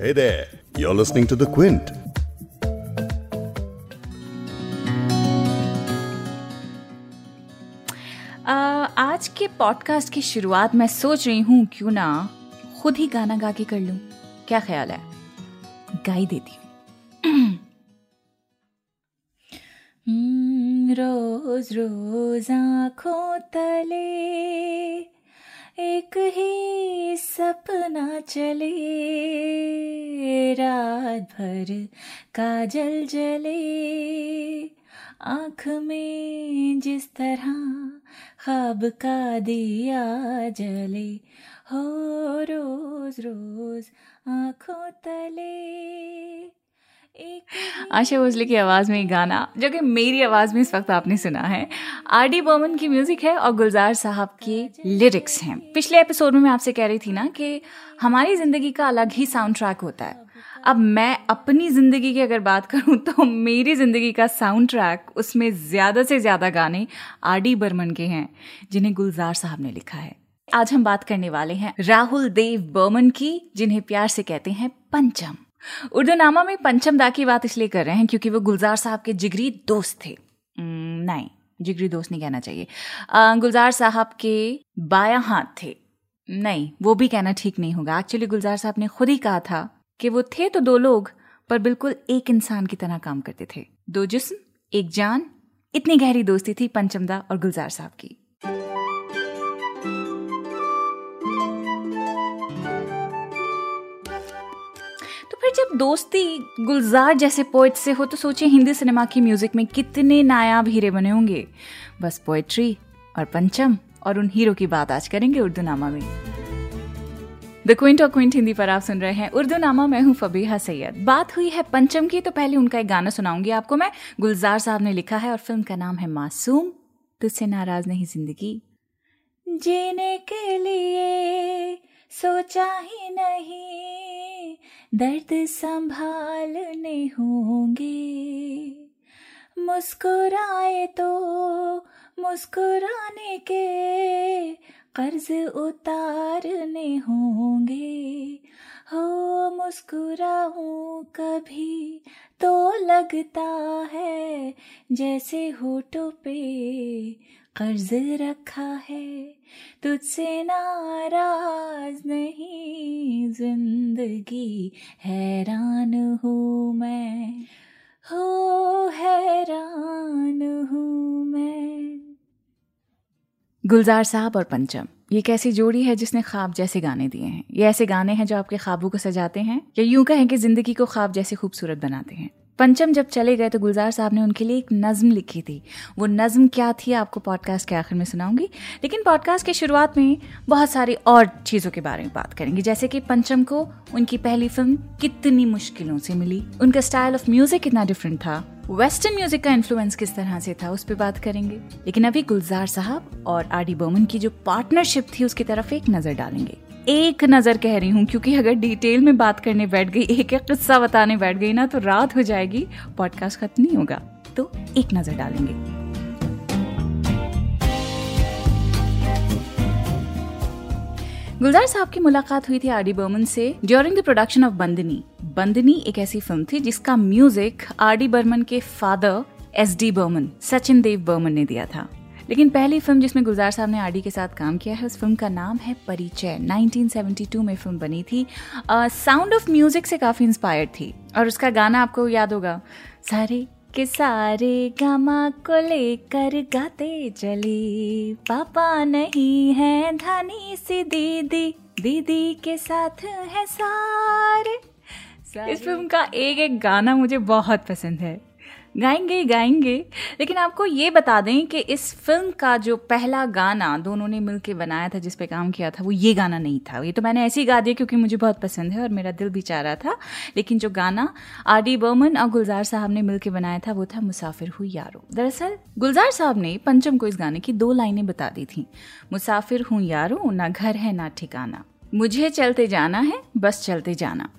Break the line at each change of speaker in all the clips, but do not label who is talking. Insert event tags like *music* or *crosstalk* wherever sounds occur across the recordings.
Hey there, you're listening to The Quint.
आ, आज के podcast की शुरुआत मैं सोच रही हूँ क्यों ना खुद ही गाना गा के कर लूँ। क्या ख्याल है? गाई देती हूँ। *clears throat* हम्म, रोज रोज आँखों तले एक ही सपना चले, रात भर काजल जले। आँख में जिस तरह ख्वाब का दिया जले, हो रोज रोज आँखों तले। आशा भोसले की आवाज़ में गाना, जो कि मेरी आवाज़ में इस वक्त आपने सुना है। आर डी बर्मन की म्यूज़िक है और गुलजार साहब के लिरिक्स हैं। पिछले एपिसोड में मैं आपसे कह रही थी ना कि हमारी ज़िंदगी का अलग ही साउंड ट्रैक होता है। अब मैं अपनी ज़िंदगी की अगर बात करूँ तो मेरी ज़िंदगी का साउंड ट्रैक उसमें ज़्यादा से ज़्यादा गाने आर डी बर्मन के हैं, जिन्हें गुलजार साहब ने लिखा है। आज हम बात करने वाले हैं राहुल देव बर्मन की, जिन्हें प्यार से कहते हैं पंचम। उर्दू नामा में पंचम दा की बात इसलिए कर रहे हैं क्योंकि वो गुलजार साहब के जिगरी दोस्त थे। नहीं। जिगरी दोस्त नहीं कहना चाहिए। गुलजार साहब के बाया हाथ थे। नहीं, वो भी कहना ठीक नहीं होगा। एक्चुअली गुलजार साहब ने खुद ही कहा था कि वो थे तो दो लोग, पर बिल्कुल एक इंसान की तरह काम करते थे। दो जिस्म, एक जान, इतनी गहरी दोस्ती थी पंचमदा और गुलजार साहब की। जब दोस्ती गुलजार जैसे पोइट से हो तो सोचिए हिंदी सिनेमा की म्यूज़िक में कितने नायाब हीरे बने होंगे। बस पोएट्री और पंचम और उन हीरो की बात आज करेंगे उर्दू नामा में। द क्विंट और क्विंट हिंदी पर आप सुन रहे हैं उर्दू नामा मैं हूँ फबीहा सैयद। बात हुई है पंचम की तो पहले उनका एक गाना सुनाऊँगी आपको मैं। गुलजार साहब ने लिखा है और फ़िल्म का नाम है मासूम। तुझसे नाराज़ नहीं ज़िंदगी। जीने के लिए सोचा ही नहीं। दर्द संभालने होंगे। मुस्कुराए तो मुस्कुराने के कर्ज उतारने होंगे। हो मुस्कुराऊं कभी तो लगता है जैसे होठों पे कर्ज रखा है, तुझसे नाराज़ नहीं, ज़िंदगी हैरान हूँ मैं। हो, हैरान हूँ मैं। गुलजार साहब और पंचम, ये कैसी जोड़ी है जिसने ख्वाब जैसे गाने दिए हैं? ये ऐसे गाने हैं जो आपके ख्वाबों को सजाते हैं? या यूँ कहें कि ज़िंदगी को ख्वाब जैसे खूबसूरत बनाते हैं? पंचम जब चले गए तो गुलजार साहब ने उनके लिए एक नज्म लिखी थी। वो नज्म क्या थी, आपको पॉडकास्ट के आखिर में सुनाऊँगी। लेकिन पॉडकास्ट की शुरुआत में बहुत सारी और चीज़ों के बारे में बात करेंगे। जैसे कि पंचम को उनकी पहली फ़िल्म कितनी मुश्किलों से मिली। उनका स्टाइल ऑफ़ म्यूज़िक कितना डिफरेंट था। वेस्टर्न म्यूज़िक का इन्फ्लुएंस किस तरह से था, उस पर बात करेंगे। लेकिन अभी गुलजार साहब और आर डी बर्मन की जो पार्टनरशिप थी, उसकी तरफ़ एक नज़र डालेंगे। एक नज़र कह रही हूँ, क्योंकि अगर डिटेल में बात करने बैठ गई, एक एक किस्सा बताने बैठ गई ना तो रात हो जाएगी पॉडकास्ट खत्म नहीं होगा। तो एक नज़र डालेंगे। गुलजार साहब की मुलाकात हुई थी आर डी बर्मन से during the production of Bandini. Bandini एक ऐसी फ़िल्म थी, जिसका म्यूज़िक आर डी बर्मन के father S D Burman, Sachin Dev Burman ने दिया था। लेकिन पहली फ़िल्म जिसमें गुलजार साहब ने आरडी के साथ काम किया है उस फ़िल्म का नाम है परिचय। 1972 में फ़िल्म बनी थी। साउंड ऑफ़ म्यूज़िक से काफ़ी इंस्पायर्ड थी। और उसका गाना आपको याद होगा सारे के सारे गामा को लेकर गाते चले पापा नहीं है धनी सी दीदी दीदी के साथ है सारे। इस फ़िल्म का एक एक गाना मुझे बहुत पसंद है। गाएँगे गाएँगे। लेकिन आपको ये बता दें कि इस फ़िल्म का जो पहला गाना दोनों ने मिलकर बनाया था, जिस पे काम किया था, वो ये गाना नहीं था। ये तो मैंने ऐसे ही गा दिया क्योंकि मुझे बहुत पसंद है और मेरा दिल भी चाह रहा था। लेकिन जो गाना आर डी बर्मन और गुलजार साहब ने मिलकर बनाया था, वो था मुसाफिर हूँ यारो। दरअसल, गुलजार साहब ने पंचम को इस गाने की दो लाइनें बता दी थी। मुसाफिर हूँ यारो, ना घर है, ना ठिकाना। मुझे चलते जाना है, बस चलते जाना।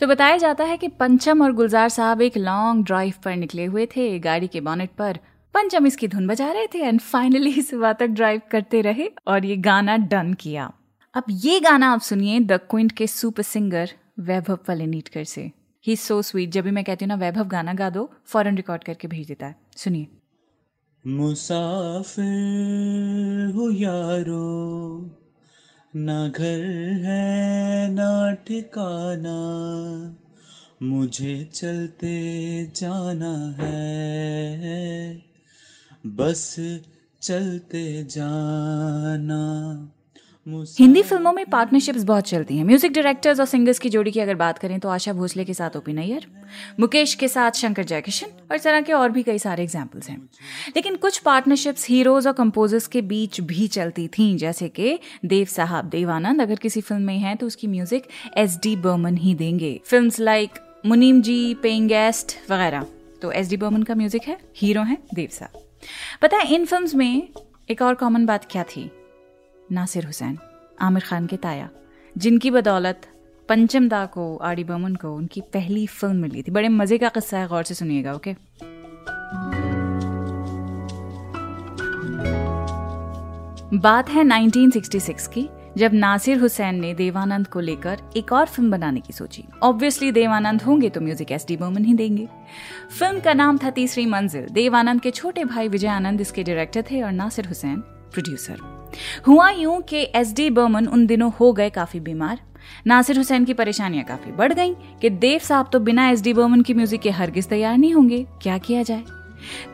तो बताया जाता है कि पंचम और गुलजार साहब एक लॉन्ग ड्राइव पर निकले हुए थे। गाड़ी के बॉनेट पर पंचम इसकी धुन बजा रहे थे एंड फाइनली सुबह तक ड्राइव करते रहे और ये गाना डन किया। अब ये गाना आप सुनिए द क्विंट के सुपर सिंगर वैभव वाले नीटकर से। ही सो स्वीट जब भी मैं कहती हूँ ना, वैभव गाना गा दो फ़ौरन रिकॉर्ड करके भेज देता है। सुनिए।
मुसाफिर हो यारो ना घर है ना ठिकाना मुझे चलते जाना है। बस चलते जाना।
हिंदी फ़िल्मों में पार्टनरशिप्स बहुत चलती हैं। म्यूज़िक डायरेक्टर्स और सिंगर्स की जोड़ी की अगर बात करें तो आशा भोसले के साथ ओपी नैयर, मुकेश के साथ शंकर जयकिशन और इस तरह के और भी कई सारे एग्जाम्पल्स हैं। लेकिन कुछ पार्टनरशिप्स हीरोज और कंपोजर्स के बीच भी चलती थी, जैसे कि देव साहब, देवानंद, अगर किसी फ़िल्म में है तो उसकी म्यूज़िक एस डी बर्मन ही देंगे। फ़िल्म लाइक मुनीम जी पेइंग गेस्ट वगैरह। तो एस डी बर्मन का म्यूज़िक है हीरो है देव साहब। पता है, इन फ़िल्म में एक और कॉमन बात क्या थी? नासिर हुसैन, आमिर खान के ताया, जिनकी बदौलत पंचम दा को, आड़ी डी बर्मन को उनकी पहली फ़िल्म मिली थी। बड़े मज़े का किस्सा है, गौर से सुनिएगा, ओके? बात है 1966 की, जब नासिर हुसैन ने देवानंद को लेकर एक और फ़िल्म बनाने की सोची। ऑब्वियसली देवानंद होंगे तो म्यूज़िक एस डी बर्मन ही देंगे। फ़िल्म का नाम था तीसरी मंजिल। देवानंद के छोटे भाई विजय आनंद इसके डायरेक्टर थे और नासिर हुसैन प्रोड्यूसर हुआ यूँ कि एस डी बर्मन उन दिनों हो गए काफ़ी बीमार। नासिर हुसैन की परेशानियाँ काफ़ी बढ़ गईं कि देव साहब तो बिना एस डी बर्मन की म्यूज़िक के हरगिज तैयार नहीं होंगे। क्या किया जाए?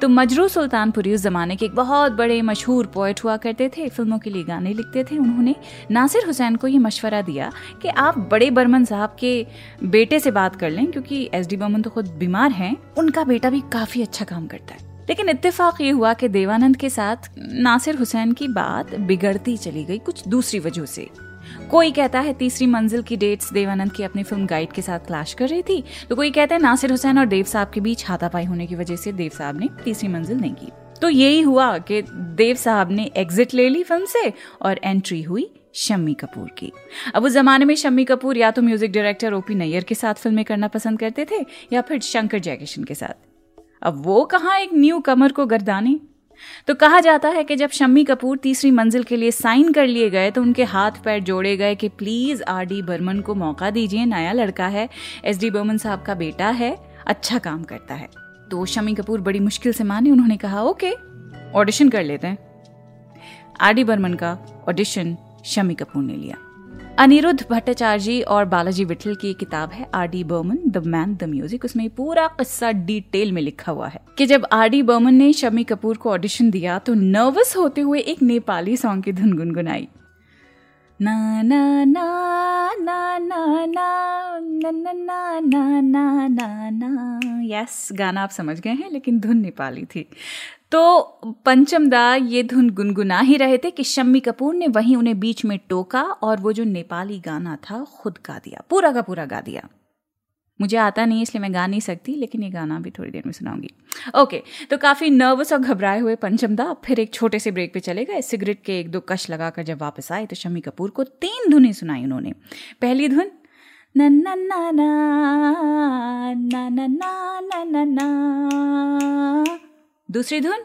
तो मजरू सुल्तानपुरी उस जमाने के एक बहुत बड़े मशहूर पोएट हुआ करते थे, फ़िल्मों के लिए गाने लिखते थे। उन्होंने नासिर हुसैन को ये मशवरा दिया कि आप बड़े बर्मन साहब के बेटे से बात कर लें, क्योंकि एस डी बर्मन तो खुद बीमार हैं। उनका बेटा भी काफ़ी अच्छा काम करता है। लेकिन इत्तेफाक ये हुआ कि देवानंद के साथ नासिर हुसैन की बात बिगड़ती चली गई कुछ दूसरी वजह से। कोई कहता है तीसरी मंजिल की डेट्स देवानंद की अपनी फ़िल्म गाइड के साथ क्लैश कर रही थी तो कोई कहता है नासिर हुसैन और देव साहब के बीच हाथापाई होने की वजह से देव साहब ने तीसरी मंजिल नहीं की। तो यही हुआ कि देव साहब ने एग्जिट ले ली फ़िल्म से और एंट्री हुई शम्मी कपूर की। अब उस जमाने में शम्मी कपूर या तो म्यूज़िक डायरेक्टर ओपी नैयर के साथ फ़िल्में करना पसंद करते थे या फिर शंकर जयकिशन के साथ। अब वो कहाँ एक न्यू कमर को गर्दाने? तो कहा जाता है कि जब शम्मी कपूर तीसरी मंजिल के लिए साइन कर लिए गए तो उनके हाथ पैर जोड़े गए कि प्लीज़ आर डी बर्मन को मौका दीजिए, नया लड़का है, एस डी बर्मन साहब का बेटा है अच्छा काम करता है। तो शम्मी कपूर बड़ी मुश्किल से माने, उन्होंने कहा, ओके ऑडिशन कर लेते हैं। आर डी बर्मन का ऑडिशन शम्मी कपूर ने लिया। अनिरुद्ध भट्टाचार्य और बालाजी विठल की किताब है R D Burman the man the music उसमें पूरा किस्सा डिटेल में लिखा हुआ है कि जब आर डी बर्मन ने शमी कपूर को ऑडिशन दिया तो नर्वस होते हुए एक नेपाली सॉन्ग की धुन गुनगुनाई यस गाना आप समझ गए हैं लेकिन धुन नेपाली थी तो पंचम दा ये धुन गुनगुना ही रहे थे कि शम्मी कपूर ने वहीं उन्हें बीच में टोका और वो जो नेपाली गाना था खुद गा दिया, पूरा का पूरा गा दिया। मुझे आता नहीं, इसलिए मैं गा नहीं सकती, लेकिन ये गाना भी थोड़ी देर में सुनाऊँगी। ओके तो काफ़ी नर्वस और घबराए हुए पंचम दा फिर एक छोटे से ब्रेक पे चले गए सिगरेट के एक दो कश लगाकर जब वापस आए तो शम्मी कपूर को तीन धुनें सुनाई उन्होंने। पहली धुन ना ना ना ना। दूसरी धुन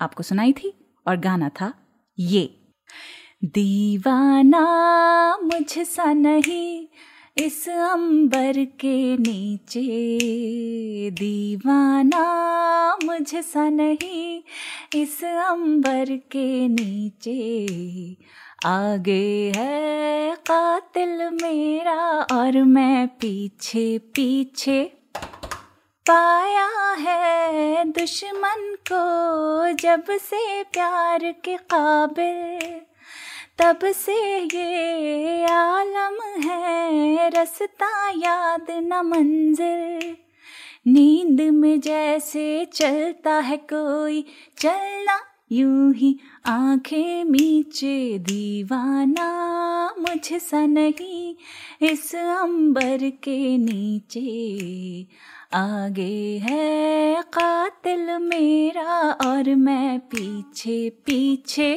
आपको सुनाई थी और गाना था ये। दीवाना मुझसा नहीं, इस अंबर के नीचे। दीवाना मुझसा नहीं, इस अंबर के नीचे। आगे है कातिल मेरा और मैं पीछे पीछे पाया है दुश्मन को जब से प्यार के काबिल, तब से ये आलम है रसता याद न मंजिल। नींद में जैसे चलता है कोई, चलना यूँ ही आँखें मीचे दीवाना मुझ मुझसा नहीं इस अंबर के नीचे। आगे है कातिल मेरा और मैं पीछे पीछे।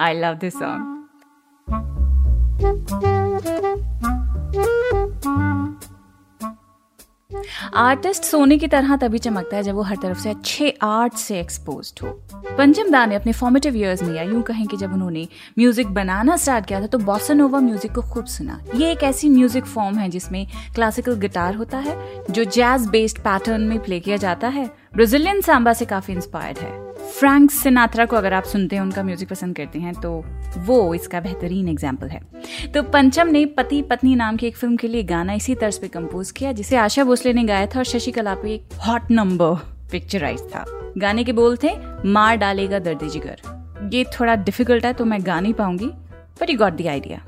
I love this song artist सोने की तरह तभी चमकता है जब वो हर तरफ़ से अच्छे आर्ट से एक्सपोज हो। पंचम दा ने अपने फॉर्मेटिव ईयर्स में या यूँ कहें कि जब उन्होंने म्यूज़िक बनाना स्टार्ट किया था तो बॉसनोवा म्यूज़िक को खूब सुना। ये एक ऐसी म्यूज़िक फॉर्म है जिसमें क्लासिकल गिटार होता है, जो जैज बेस्ड पैटर्न में प्ले किया जाता है। ब्राजीलियन सांबा से काफ़ी इंस्पायर्ड है। फ्रैंक सिनात्रा को अगर आप सुनते हैं, उनका म्यूज़िक पसंद करते हैं तो वो इसका बेहतरीन एग्ज़ाम्पल है। तो पंचम ने पति पत्नी नाम की एक फ़िल्म के लिए गाना इसी तर्ज पे कंपोज किया, जिसे आशा भोसले ने गाया था और शशि कला पे एक हॉट नंबर पिक्चराइज था। गाने के बोल थे, मार डालेगा दर्द जिगर। ये थोड़ा डिफ़िकल्ट है तो मैं गा नहीं पाऊँगी but you got the idea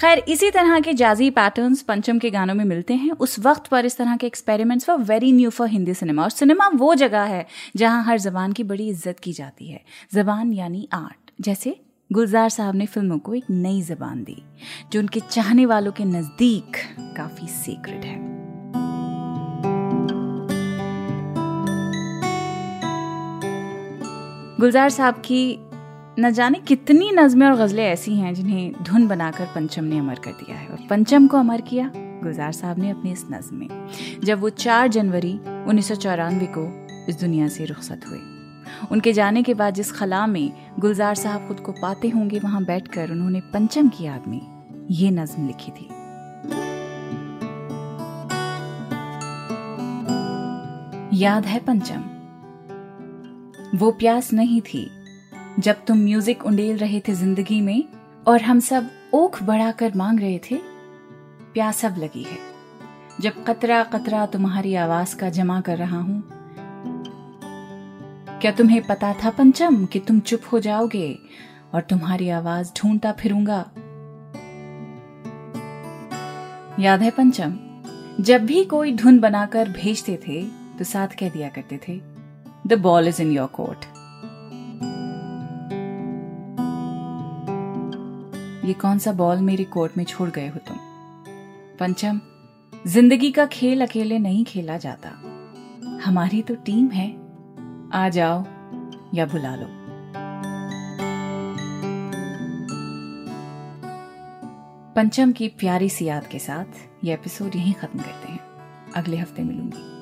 खैर, इसी तरह के जाजी पैटर्न्स पंचम के गानों में मिलते हैं। उस वक्त पर इस तरह के experiments were very new for Hindi cinema और सिनेमा वो जगह है जहाँ हर जबान की बड़ी इज़्ज़त की जाती है। जबान यानी आर्ट, जैसे गुलजार साहब ने फ़िल्मों को एक नई जबान दी, जो उनके चाहने वालों के नज़दीक काफ़ी सीक्रेट है। गुलजार साहब की न जाने कितनी नज़में और गज़लें ऐसी हैं जिन्हें धुन बनाकर पंचम ने अमर कर दिया है। और पंचम को अमर किया, गुलजार साहब ने अपनी इस नज़म में। जब वो 4 जनवरी उन्नीस सौ चौरानवे को इस दुनिया से रुखसत हुए। उनके जाने के बाद जिस खला में गुलजार साहब खुद को पाते होंगे, वहाँ बैठकर उन्होंने पंचम की याद में ये नज्म लिखी थी। याद है पंचम? वो प्यास नहीं थी जब तुम म्यूज़िक उंडेल रहे थे ज़िंदगी में और हम सब ओख बढ़ाकर मांग रहे थे, प्यास अब लगी है। जब कतरा कतरा तुम्हारी आवाज़ का जमा कर रहा हूँ, क्या तुम्हें पता था पंचम कि तुम चुप हो जाओगे और तुम्हारी आवाज़ ढूंढता फिरूँगा? याद है पंचम, जब भी कोई धुन बनाकर भेजते थे तो साथ कह दिया करते थे the ball is in your court ये कौन सा बॉल मेरी कोर्ट में छोड़ गए हो तुम? पंचम, ज़िंदगी का खेल अकेले नहीं खेला जाता। हमारी तो टीम है। आ जाओ या बुला लो। पंचम की प्यारी सी याद के साथ ये एपिसोड यहीं खत्म करते हैं। अगले हफ़्ते मिलूँगी।